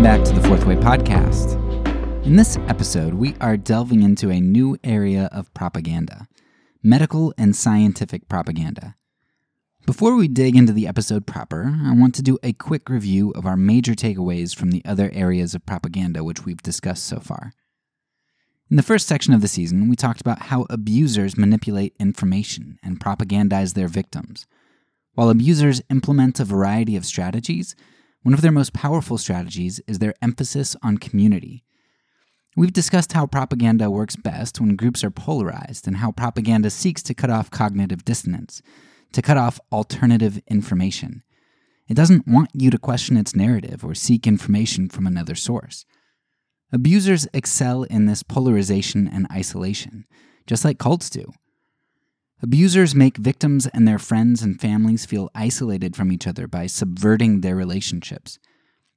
Welcome back to the Fourth Way Podcast. In this episode, we are delving into a new area of propaganda medical and scientific propaganda. Before we dig into the episode proper, I want to do a quick review of our major takeaways from the other areas of propaganda which we've discussed so far. In the first section of the season, we talked about how abusers manipulate information and propagandize their victims. While abusers implement a variety of strategies, one of their most powerful strategies is their emphasis on community. We've discussed how propaganda works best when groups are polarized and how propaganda seeks to cut off cognitive dissonance, to cut off alternative information. It doesn't want you to question its narrative or seek information from another source. Abusers excel in this polarization and isolation, just like cults do. Abusers make victims and their friends and families feel isolated from each other by subverting their relationships.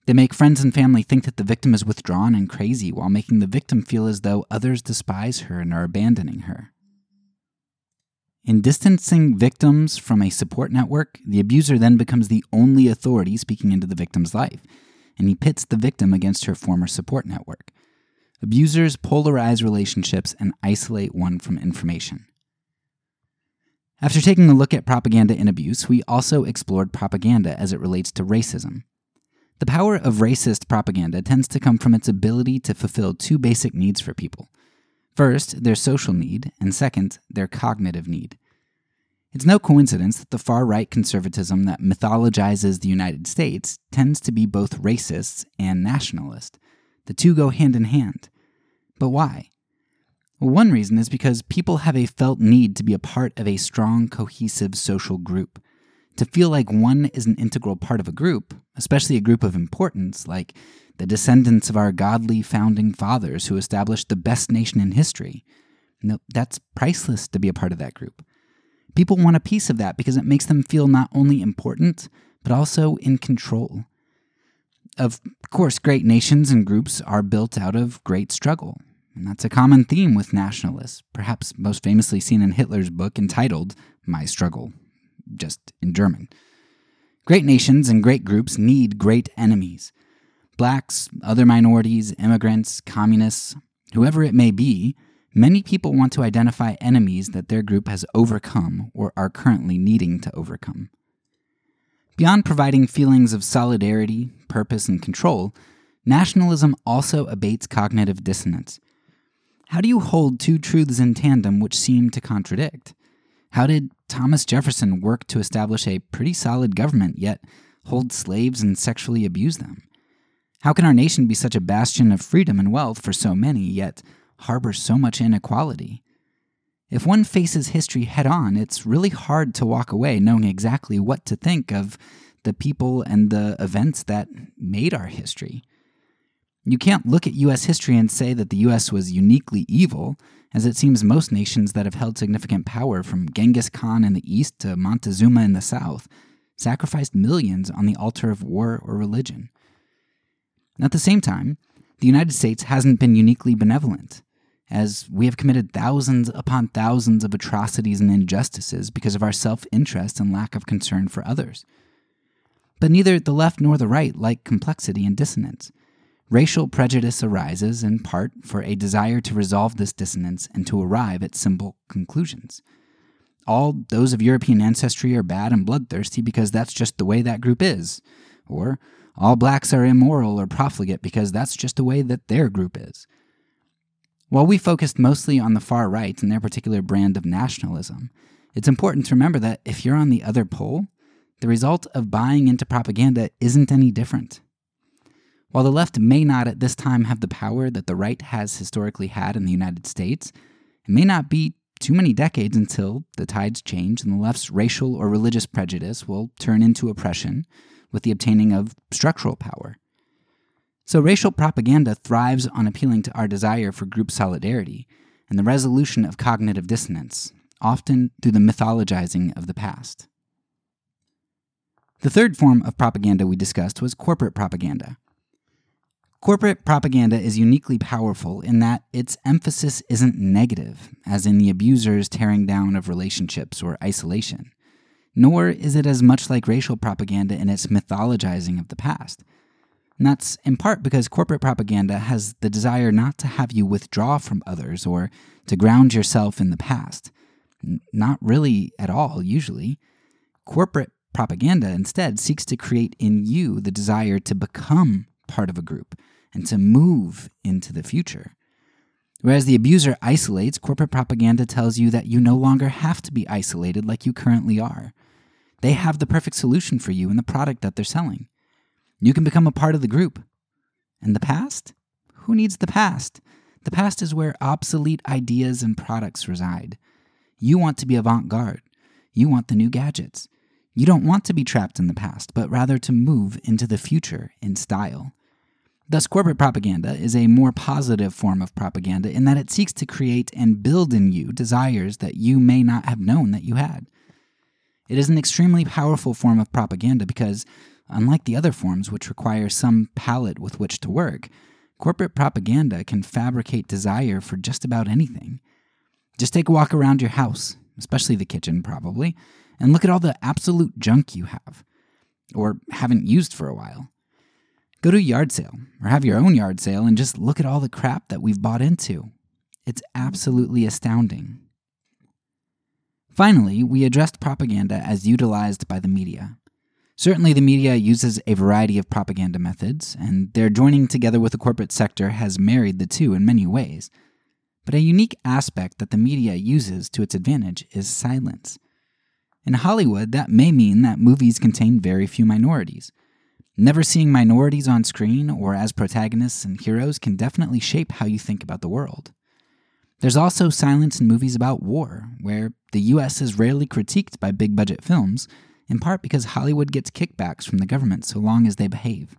They make friends and family think that the victim is withdrawn and crazy while making the victim feel as though others despise her and are abandoning her. In distancing victims from a support network, the abuser then becomes the only authority speaking into the victim's life and he pits the victim against her former support network. Abusers polarize relationships and isolate one from information. After taking a look at propaganda and abuse, we also explored propaganda as it relates to racism. The power of racist propaganda tends to come from its ability to fulfill two basic needs for people. First, their social need, and second, their cognitive need. It's no coincidence that the far right conservatism that mythologizes the United States tends to be both racist and nationalist. The two go hand in hand. But why? One reason is because people have a felt need to be a part of a strong, cohesive social group. To feel like one is an integral part of a group, especially a group of importance, like the descendants of our godly founding fathers who established the best nation in history. No, that's priceless to be a part of that group. People want a piece of that because it makes them feel not only important, but also in control. Of course, great nations and groups are built out of great struggle. And that's a common theme with nationalists, perhaps most famously seen in Hitler's book entitled My Struggle, just in German. Great nations and great groups need great enemies. Blacks, other minorities, immigrants, communists, whoever it may be, Many people want to identify enemies that their group has overcome or are currently needing to overcome. Beyond providing feelings of solidarity, purpose, and control, nationalism also abates cognitive dissonance. How do you hold two truths in tandem which seem to contradict? How did Thomas Jefferson work to establish a pretty solid government, yet hold slaves and sexually abuse them? How can our nation be such a bastion of freedom and wealth for so many, yet harbor so much inequality. If one faces history head on, it's really hard to walk away knowing exactly what to think of the people and the events that made our history. You can't look at U.S. history and say that the U.S. was uniquely evil, as it seems most nations that have held significant power, from Genghis Khan in the east to Montezuma in the south, sacrificed millions on the altar of war or religion. At the same time, the United States hasn't been uniquely benevolent as we have committed thousands upon thousands of atrocities and injustices because of our self interest and lack of concern for others. But neither the left nor the right like complexity and dissonance. Racial prejudice arises in part for a desire to resolve this dissonance and to arrive at simple conclusions. All those of European ancestry are bad and bloodthirsty because that's just the way that group is. Or all blacks are immoral or profligate because that's just the way that their group is. While we focused mostly on the far right and their particular brand of nationalism, it's important to remember that if you're on the other pole, the result of buying into propaganda isn't any different. While the left may not at this time have the power that the right has historically had in the United States, it may not be too many decades until the tides change and the left's racial or religious prejudice will turn into oppression with the obtaining of structural power. So, racial propaganda thrives on appealing to our desire for group solidarity and the resolution of cognitive dissonance, often through the mythologizing of the past. The third form of propaganda we discussed was corporate propaganda. Corporate propaganda is uniquely powerful in that its emphasis isn't negative, as in the abuser's tearing down of relationships or isolation, nor is it as much like racial propaganda in its mythologizing of the past. And that's in part because corporate propaganda has the desire not to have you withdraw from others or to ground yourself in the past. Not really at all, usually. Corporate propaganda instead seeks to create in you the desire to become part of a group and to move into the future. Whereas the abuser isolates, corporate propaganda tells you that you no longer have to be isolated like you currently are. They have the perfect solution for you in the product that they're selling. You can become a part of the group. And the past? Who needs the past? The past is where obsolete ideas and products reside. You want to be avant garde. You want the new gadgets. You don't want to be trapped in the past, but rather to move into the future in style. Thus, corporate propaganda is a more positive form of propaganda in that it seeks to create and build in you desires that you may not have known that you had. It is an extremely powerful form of propaganda because, unlike the other forms which require some palette with which to work, corporate propaganda can fabricate desire for just about anything. Just take a walk around your house, especially the kitchen, probably, and look at all the absolute junk you have, or haven't used for a while. Go to a yard sale or have your own yard sale and just look at all the crap that we've bought into. It's absolutely astounding. Finally, we addressed propaganda as utilized by the media. Certainly, the media uses a variety of propaganda methods, and their joining together with the corporate sector has married the two in many ways. But a unique aspect that the media uses to its advantage is silence. In Hollywood, that may mean that movies contain very few minorities. Never seeing minorities on screen or as protagonists and heroes can definitely shape how you think about the world. There's also silence in movies about war, where the US is rarely critiqued by big budget films, in part because Hollywood gets kickbacks from the government so long as they behave.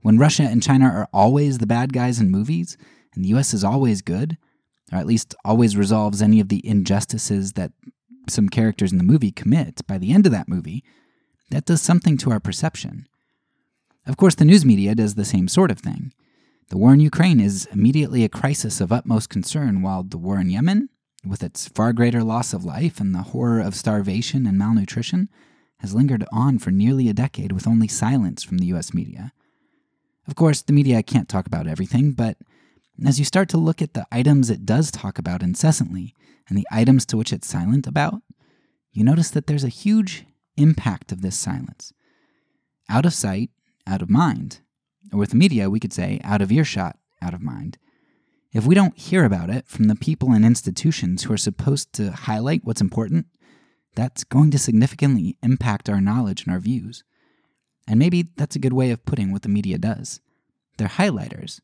When Russia and China are always the bad guys in movies, and the US is always good, or at least always resolves any of the injustices that some characters in the movie commit by the end of that movie, that does something to our perception. Of course, the news media does the same sort of thing. The war in Ukraine is immediately a crisis of utmost concern, while the war in Yemen, with its far greater loss of life and the horror of starvation and malnutrition, has lingered on for nearly a decade with only silence from the US media. Of course, the media can't talk about everything, but as you start to look at the items it does talk about incessantly and the items to which it's silent about, you notice that there's a huge impact of this silence. Out of sight, out of mind. Or with media, we could say out of earshot, out of mind. If we don't hear about it from the people and institutions who are supposed to highlight what's important, that's going to significantly impact our knowledge and our views. And maybe that's a good way of putting what the media does. They're highlighters.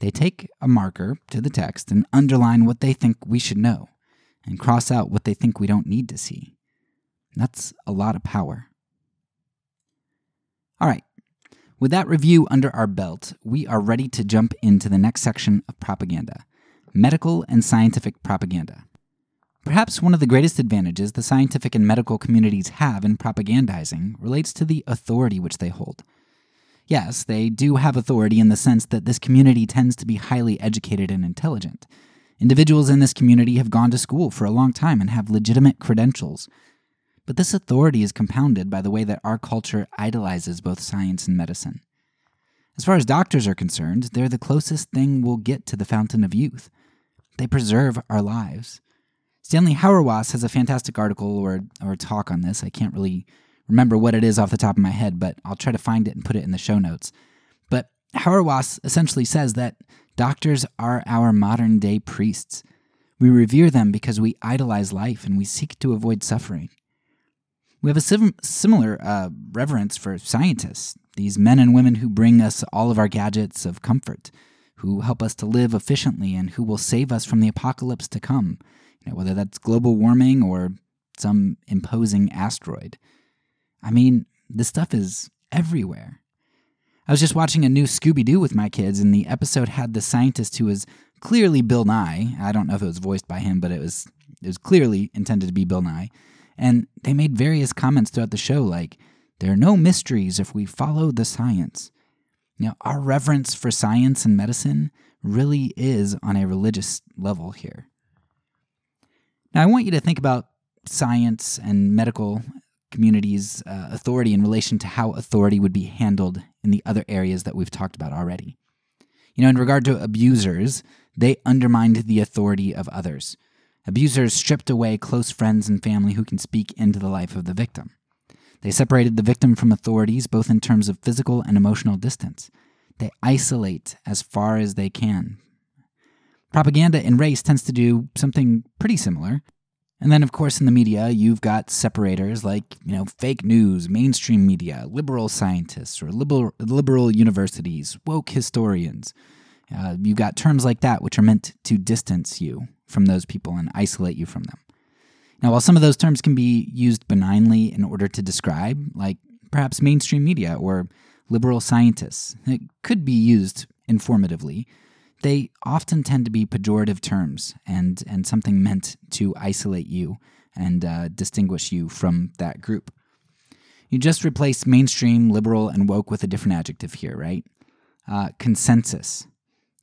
They take a marker to the text and underline what they think we should know and cross out what they think we don't need to see. That's a lot of power. All right, with that review under our belt, we are ready to jump into the next section of propaganda medical and scientific propaganda. Perhaps one of the greatest advantages the scientific and medical communities have in propagandizing relates to the authority which they hold. Yes, they do have authority in the sense that this community tends to be highly educated and intelligent. Individuals in this community have gone to school for a long time and have legitimate credentials, but this authority is compounded by the way that our culture idolizes both science and medicine. As far as doctors are concerned, they're the closest thing we'll get to the fountain of youth. They preserve our lives. Stanley Hauerwas has a fantastic article or, or talk on this. I can't really remember what it is off the top of my head, but I'll try to find it and put it in the show notes. But Hauerwas essentially says that doctors are our modern day priests. We revere them because we idolize life and we seek to avoid suffering. We have a sim- similar uh, reverence for scientists, these men and women who bring us all of our gadgets of comfort, who help us to live efficiently, and who will save us from the apocalypse to come, you know, whether that's global warming or some imposing asteroid. I mean, this stuff is everywhere. I was just watching a new Scooby Doo with my kids, and the episode had the scientist who was clearly Bill Nye. I don't know if it was voiced by him, but it was it was clearly intended to be Bill Nye. And they made various comments throughout the show like, there are no mysteries if we follow the science. You know, our reverence for science and medicine really is on a religious level here. Now, I want you to think about science and medical communities' uh, authority in relation to how authority would be handled in the other areas that we've talked about already. You know, in regard to abusers, they undermined the authority of others. Abusers stripped away close friends and family who can speak into the life of the victim. They separated the victim from authorities, both in terms of physical and emotional distance. They isolate as far as they can. Propaganda in race tends to do something pretty similar. And then, of course, in the media, you've got separators like, you know, fake news, mainstream media, liberal scientists, or liberal, liberal universities, woke historians. Uh, you've got terms like that which are meant to distance you from those people and isolate you from them. Now, while some of those terms can be used benignly in order to describe, like perhaps mainstream media or liberal scientists, it could be used informatively, they often tend to be pejorative terms and, and something meant to isolate you and uh, distinguish you from that group. You just replace mainstream, liberal, and woke with a different adjective here, right? Uh, consensus.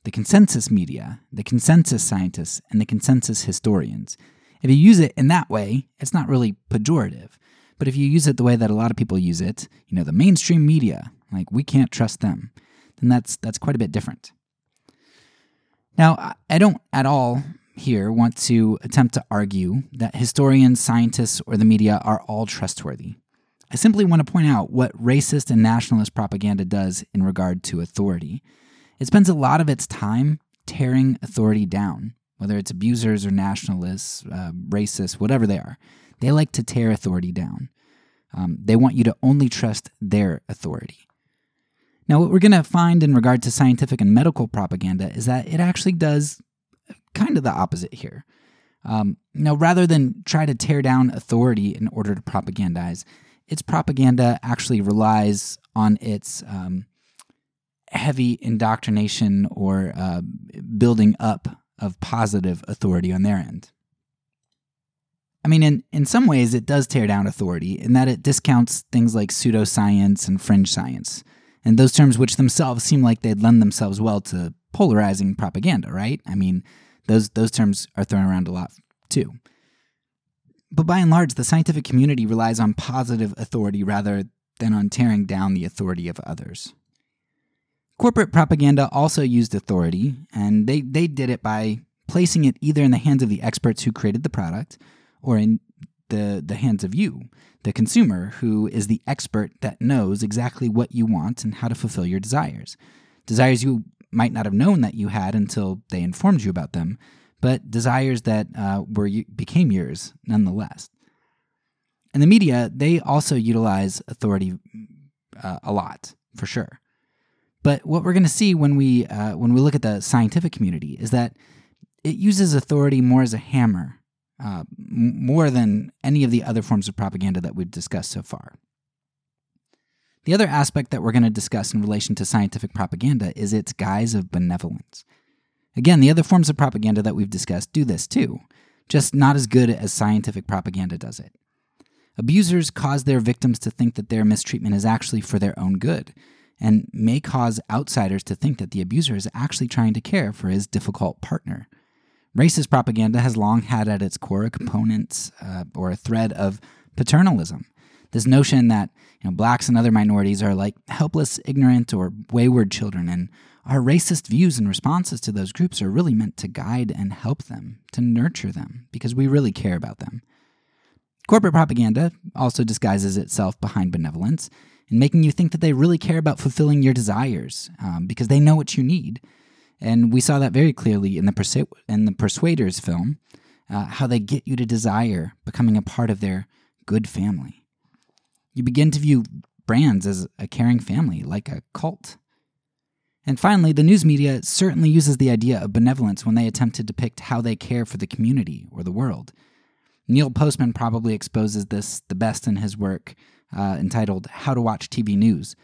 The consensus media, the consensus scientists, and the consensus historians if you use it in that way, it's not really pejorative. But if you use it the way that a lot of people use it, you know, the mainstream media, like we can't trust them, then that's that's quite a bit different. Now, I don't at all here want to attempt to argue that historians, scientists, or the media are all trustworthy. I simply want to point out what racist and nationalist propaganda does in regard to authority. It spends a lot of its time tearing authority down whether it's abusers or nationalists, uh, racists, whatever they are. They like to tear authority down. Um, they want you to only trust their authority. Now, what we're going to find in regard to scientific and medical propaganda is that it actually does kind of the opposite here. Um, now, rather than try to tear down authority in order to propagandize, its propaganda actually relies on its um, heavy indoctrination or uh, building up of positive authority on their end. I mean, in, in some ways, it does tear down authority in that it discounts things like pseudoscience and fringe science, and those terms which themselves seem like they'd lend themselves well to polarizing propaganda, right? I mean, those, those terms are thrown around a lot too. But by and large, the scientific community relies on positive authority rather than on tearing down the authority of others. Corporate propaganda also used authority, and they, they did it by placing it either in the hands of the experts who created the product or in the, the hands of you, the consumer, who is the expert that knows exactly what you want and how to fulfill your desires. Desires you might not have known that you had until they informed you about them, but desires that uh, were became yours nonetheless. And the media, they also utilize authority uh, a lot, for sure. But what we're going to see when we uh, when we look at the scientific community is that it uses authority more as a hammer, uh, m- more than any of the other forms of propaganda that we've discussed so far. The other aspect that we're going to discuss in relation to scientific propaganda is its guise of benevolence. Again, the other forms of propaganda that we've discussed do this too, just not as good as scientific propaganda does it. Abusers cause their victims to think that their mistreatment is actually for their own good, and may cause outsiders to think that the abuser is actually trying to care for his difficult partner. Racist propaganda has long had at its core a component uh, or a thread of paternalism. This notion that you know, blacks and other minorities are like helpless, ignorant, or wayward children, and our racist views and responses to those groups are really meant to guide and help them, to nurture them, because we really care about them. Corporate propaganda also disguises itself behind benevolence and making you think that they really care about fulfilling your desires um, because they know what you need. And we saw that very clearly in the, Persu- in the Persuaders film, uh, how they get you to desire becoming a part of their good family. You begin to view brands as a caring family, like a cult. And finally, the news media certainly uses the idea of benevolence when they attempt to depict how they care for the community or the world. Neil Postman probably exposes this the best in his work uh, entitled How to Watch TV News.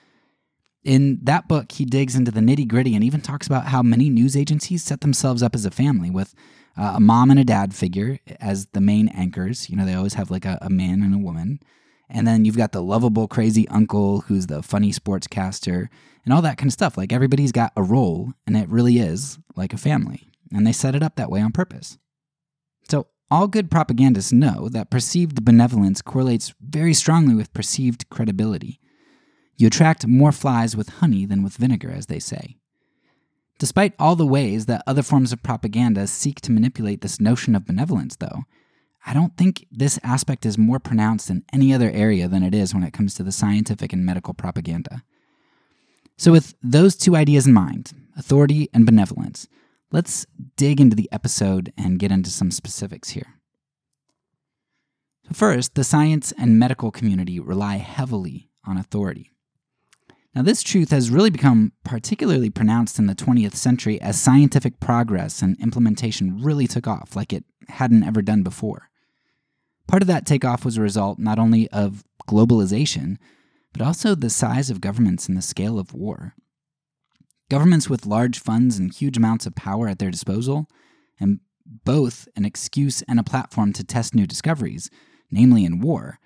In that book, he digs into the nitty gritty and even talks about how many news agencies set themselves up as a family with uh, a mom and a dad figure as the main anchors. You know, they always have like a, a man and a woman. And then you've got the lovable, crazy uncle who's the funny sportscaster and all that kind of stuff. Like everybody's got a role, and it really is like a family. And they set it up that way on purpose. So all good propagandists know that perceived benevolence correlates very strongly with perceived credibility. You attract more flies with honey than with vinegar, as they say. Despite all the ways that other forms of propaganda seek to manipulate this notion of benevolence, though, I don't think this aspect is more pronounced in any other area than it is when it comes to the scientific and medical propaganda. So, with those two ideas in mind, authority and benevolence, let's dig into the episode and get into some specifics here. First, the science and medical community rely heavily on authority. Now, this truth has really become particularly pronounced in the 20th century as scientific progress and implementation really took off like it hadn't ever done before. Part of that takeoff was a result not only of globalization, but also the size of governments and the scale of war. Governments with large funds and huge amounts of power at their disposal, and both an excuse and a platform to test new discoveries, namely in war,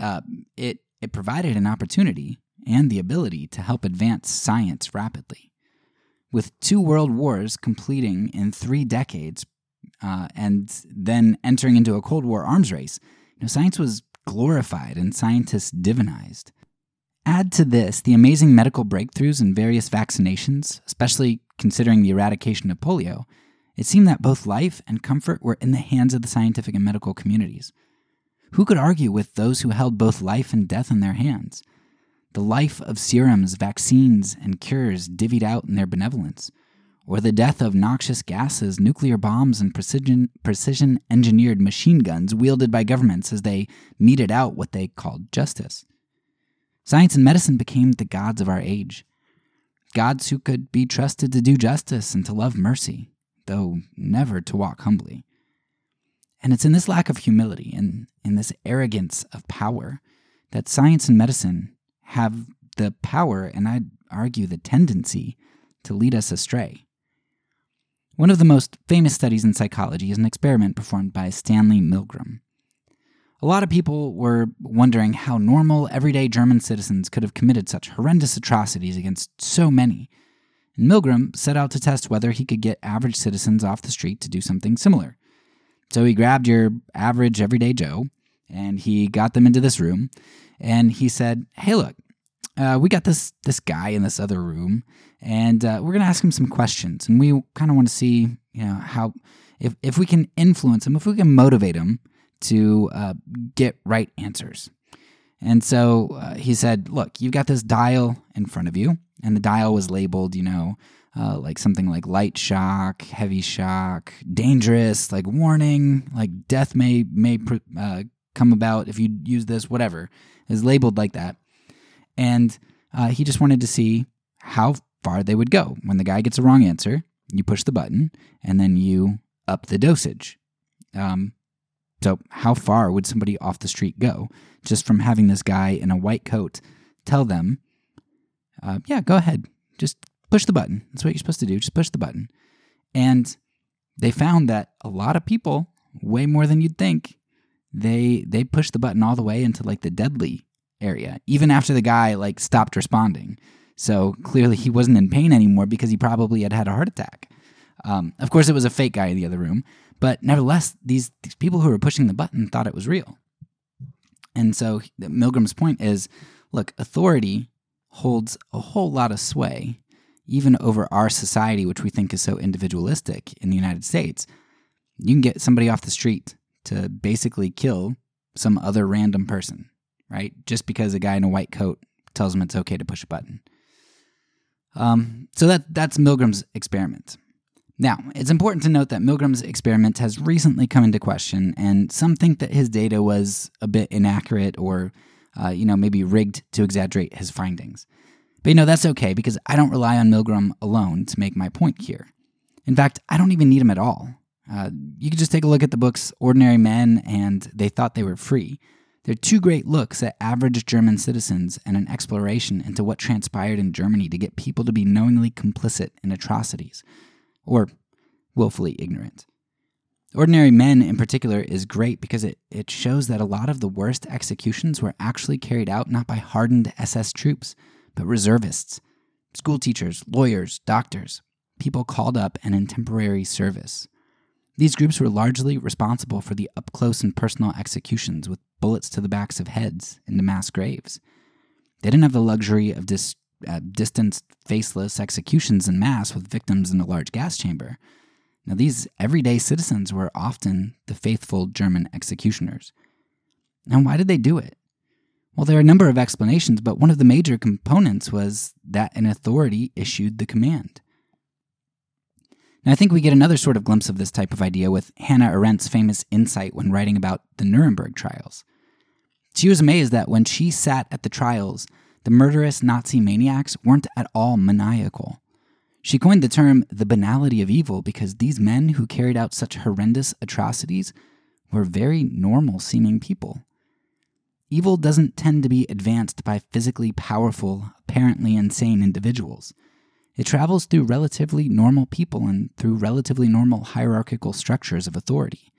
uh, it, it provided an opportunity and the ability to help advance science rapidly. With two world wars completing in three decades uh, and then entering into a Cold War arms race, you know, science was glorified and scientists divinized. Add to this the amazing medical breakthroughs in various vaccinations, especially considering the eradication of polio, it seemed that both life and comfort were in the hands of the scientific and medical communities. Who could argue with those who held both life and death in their hands? The life of serums, vaccines, and cures divvied out in their benevolence or the death of noxious gases, nuclear bombs, and precision, precision engineered machine guns wielded by governments as they meted out what they called justice. Science and medicine became the gods of our age, gods who could be trusted to do justice and to love mercy, though never to walk humbly. And it's in this lack of humility and in this arrogance of power that science and medicine have the power, and I'd argue the tendency, to lead us astray. One of the most famous studies in psychology is an experiment performed by Stanley Milgram. A lot of people were wondering how normal, everyday German citizens could have committed such horrendous atrocities against so many. And Milgram set out to test whether he could get average citizens off the street to do something similar. So he grabbed your average everyday Joe and he got them into this room and he said, Hey, look, uh, we got this this guy in this other room, and uh, we're gonna ask him some questions, and we kind of want to see, you know, how if if we can influence him, if we can motivate him to uh, get right answers. And so uh, he said, "Look, you've got this dial in front of you, and the dial was labeled, you know." Uh, like something like light shock, heavy shock, dangerous, like warning, like death may may uh, come about if you use this, whatever is labeled like that. And uh, he just wanted to see how far they would go. When the guy gets a wrong answer, you push the button and then you up the dosage. Um, so, how far would somebody off the street go just from having this guy in a white coat tell them, uh, yeah, go ahead, just push the button. That's what you're supposed to do. Just push the button. And they found that a lot of people, way more than you'd think, they they push the button all the way into like the deadly area, even after the guy like stopped responding. So clearly he wasn't in pain anymore because he probably had had a heart attack. Um, of course, it was a fake guy in the other room, but nevertheless, these, these people who were pushing the button thought it was real. And so Milgram's point is look, authority holds a whole lot of sway, even over our society, which we think is so individualistic in the United States. You can get somebody off the street to basically kill some other random person right? Just because a guy in a white coat tells him it's okay to push a button. Um, so that that's Milgram's experiment. Now, it's important to note that Milgram's experiment has recently come into question, and some think that his data was a bit inaccurate or, uh, you know, maybe rigged to exaggerate his findings. But you know, that's okay because I don't rely on Milgram alone to make my point here. In fact, I don't even need him at all. Uh, you could just take a look at the books Ordinary Men and They Thought They Were Free. They're two great looks at average German citizens and an exploration into what transpired in Germany to get people to be knowingly complicit in atrocities, or willfully ignorant. Ordinary Men, in particular, is great because it, it shows that a lot of the worst executions were actually carried out not by hardened SS troops, but reservists, school teachers, lawyers, doctors, people called up and in temporary service. These groups were largely responsible for the up close and personal executions with bullets to the backs of heads into mass graves. They didn't have the luxury of dis- uh, distanced, faceless executions in mass with victims in a large gas chamber. Now, these everyday citizens were often the faithful German executioners. And why did they do it? Well, there are a number of explanations, but one of the major components was that an authority issued the command. Now, I think we get another sort of glimpse of this type of idea with Hannah Arendt's famous insight when writing about the Nuremberg trials. She was amazed that when she sat at the trials, the murderous Nazi maniacs weren't at all maniacal. She coined the term the banality of evil because these men who carried out such horrendous atrocities were very normal seeming people. Evil doesn't tend to be advanced by physically powerful, apparently insane individuals. It travels through relatively normal people and through relatively normal hierarchical structures of authority.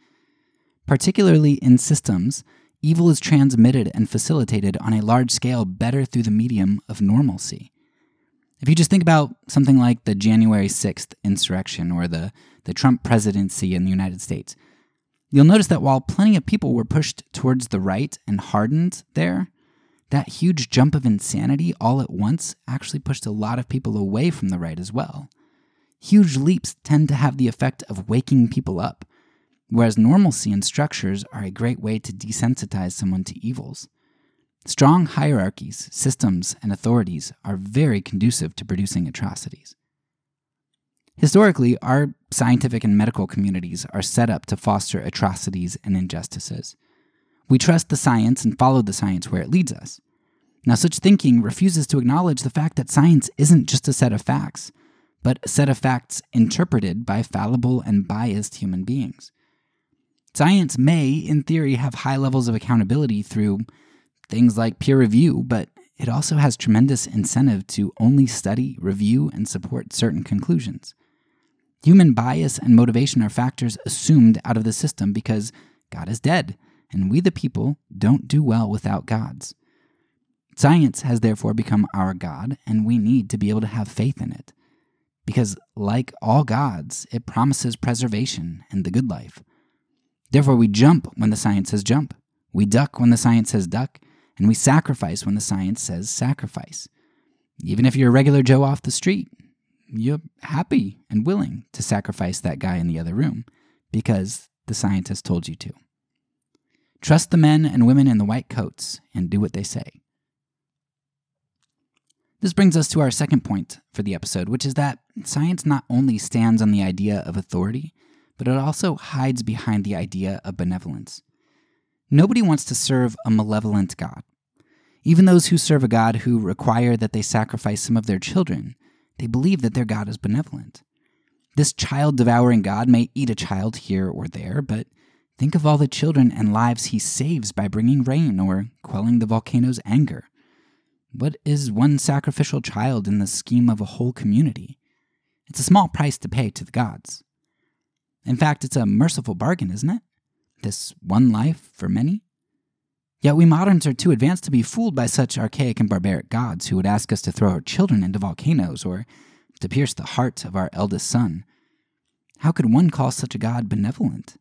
Particularly in systems, evil is transmitted and facilitated on a large scale better through the medium of normalcy. If you just think about something like the January 6th insurrection or the, the Trump presidency in the United States, you'll notice that while plenty of people were pushed towards the right and hardened there, that huge jump of insanity all at once actually pushed a lot of people away from the right as well. Huge leaps tend to have the effect of waking people up, whereas normalcy and structures are a great way to desensitize someone to evils. Strong hierarchies, systems, and authorities are very conducive to producing atrocities. Historically, our scientific and medical communities are set up to foster atrocities and injustices. We trust the science and follow the science where it leads us. Now, such thinking refuses to acknowledge the fact that science isn't just a set of facts, but a set of facts interpreted by fallible and biased human beings. Science may, in theory, have high levels of accountability through things like peer review, but it also has tremendous incentive to only study, review, and support certain conclusions. Human bias and motivation are factors assumed out of the system because God is dead, and we, the people, don't do well without gods. Science has therefore become our God, and we need to be able to have faith in it. Because, like all gods, it promises preservation and the good life. Therefore, we jump when the science says jump, we duck when the science says duck, and we sacrifice when the science says sacrifice. Even if you're a regular Joe off the street, you're happy and willing to sacrifice that guy in the other room because the scientist told you to. Trust the men and women in the white coats and do what they say. This brings us to our second point for the episode, which is that science not only stands on the idea of authority, but it also hides behind the idea of benevolence. Nobody wants to serve a malevolent God. Even those who serve a God who require that they sacrifice some of their children, they believe that their God is benevolent. This child devouring God may eat a child here or there, but think of all the children and lives he saves by bringing rain or quelling the volcano's anger. What is one sacrificial child in the scheme of a whole community? It's a small price to pay to the gods. In fact, it's a merciful bargain, isn't it? This one life for many? Yet we moderns are too advanced to be fooled by such archaic and barbaric gods who would ask us to throw our children into volcanoes or to pierce the heart of our eldest son. How could one call such a god benevolent?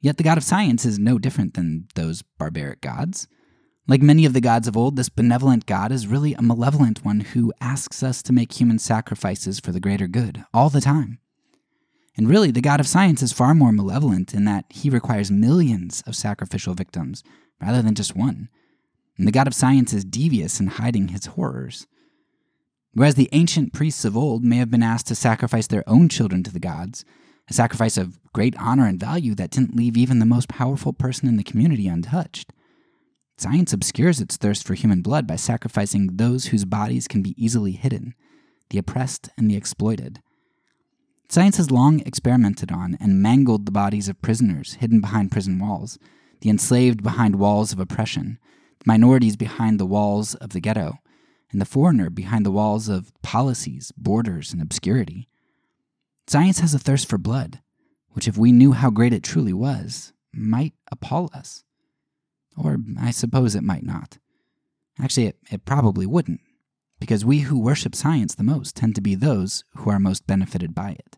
Yet the god of science is no different than those barbaric gods. Like many of the gods of old, this benevolent god is really a malevolent one who asks us to make human sacrifices for the greater good all the time. And really, the God of science is far more malevolent in that he requires millions of sacrificial victims rather than just one. And the God of science is devious in hiding his horrors. Whereas the ancient priests of old may have been asked to sacrifice their own children to the gods, a sacrifice of great honor and value that didn't leave even the most powerful person in the community untouched. Science obscures its thirst for human blood by sacrificing those whose bodies can be easily hidden, the oppressed and the exploited. Science has long experimented on and mangled the bodies of prisoners hidden behind prison walls, the enslaved behind walls of oppression, the minorities behind the walls of the ghetto, and the foreigner behind the walls of policies, borders, and obscurity. Science has a thirst for blood, which, if we knew how great it truly was, might appall us. Or I suppose it might not. Actually, it, it probably wouldn't because we who worship science the most tend to be those who are most benefited by it.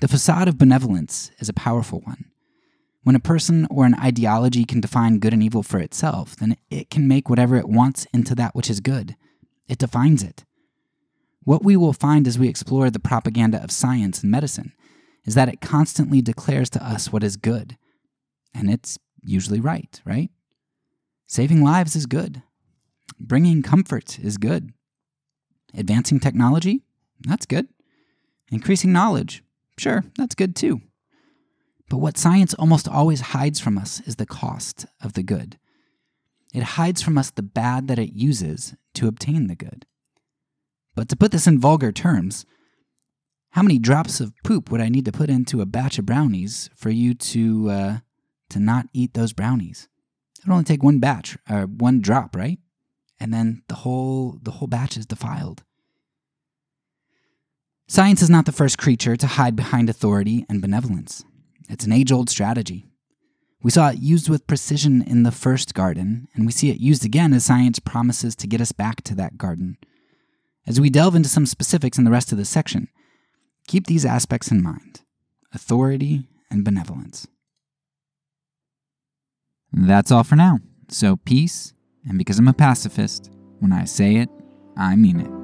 The facade of benevolence is a powerful one. When a person or an ideology can define good and evil for itself, then it can make whatever it wants into that which is good. It defines it. What we will find as we explore the propaganda of science and medicine is that it constantly declares to us what is good. And it's usually right, right? Saving lives is good. Bringing comfort is good. Advancing technology? That's good. Increasing knowledge? Sure, that's good too. But what science almost always hides from us is the cost of the good. It hides from us the bad that it uses to obtain the good. But to put this in vulgar terms, how many drops of poop would I need to put into a batch of brownies for you to uh, to not eat those brownies? It would only take one batch or one drop, right? And then the whole the whole batch is defiled. Science is not the first creature to hide behind authority and benevolence. It's an age old strategy. We saw it used with precision in the first garden, and we see it used again as science promises to get us back to that garden. As we delve into some specifics in the rest of this section, keep these aspects in mind authority and benevolence. That's all for now. So, peace, and because I'm a pacifist, when I say it, I mean it.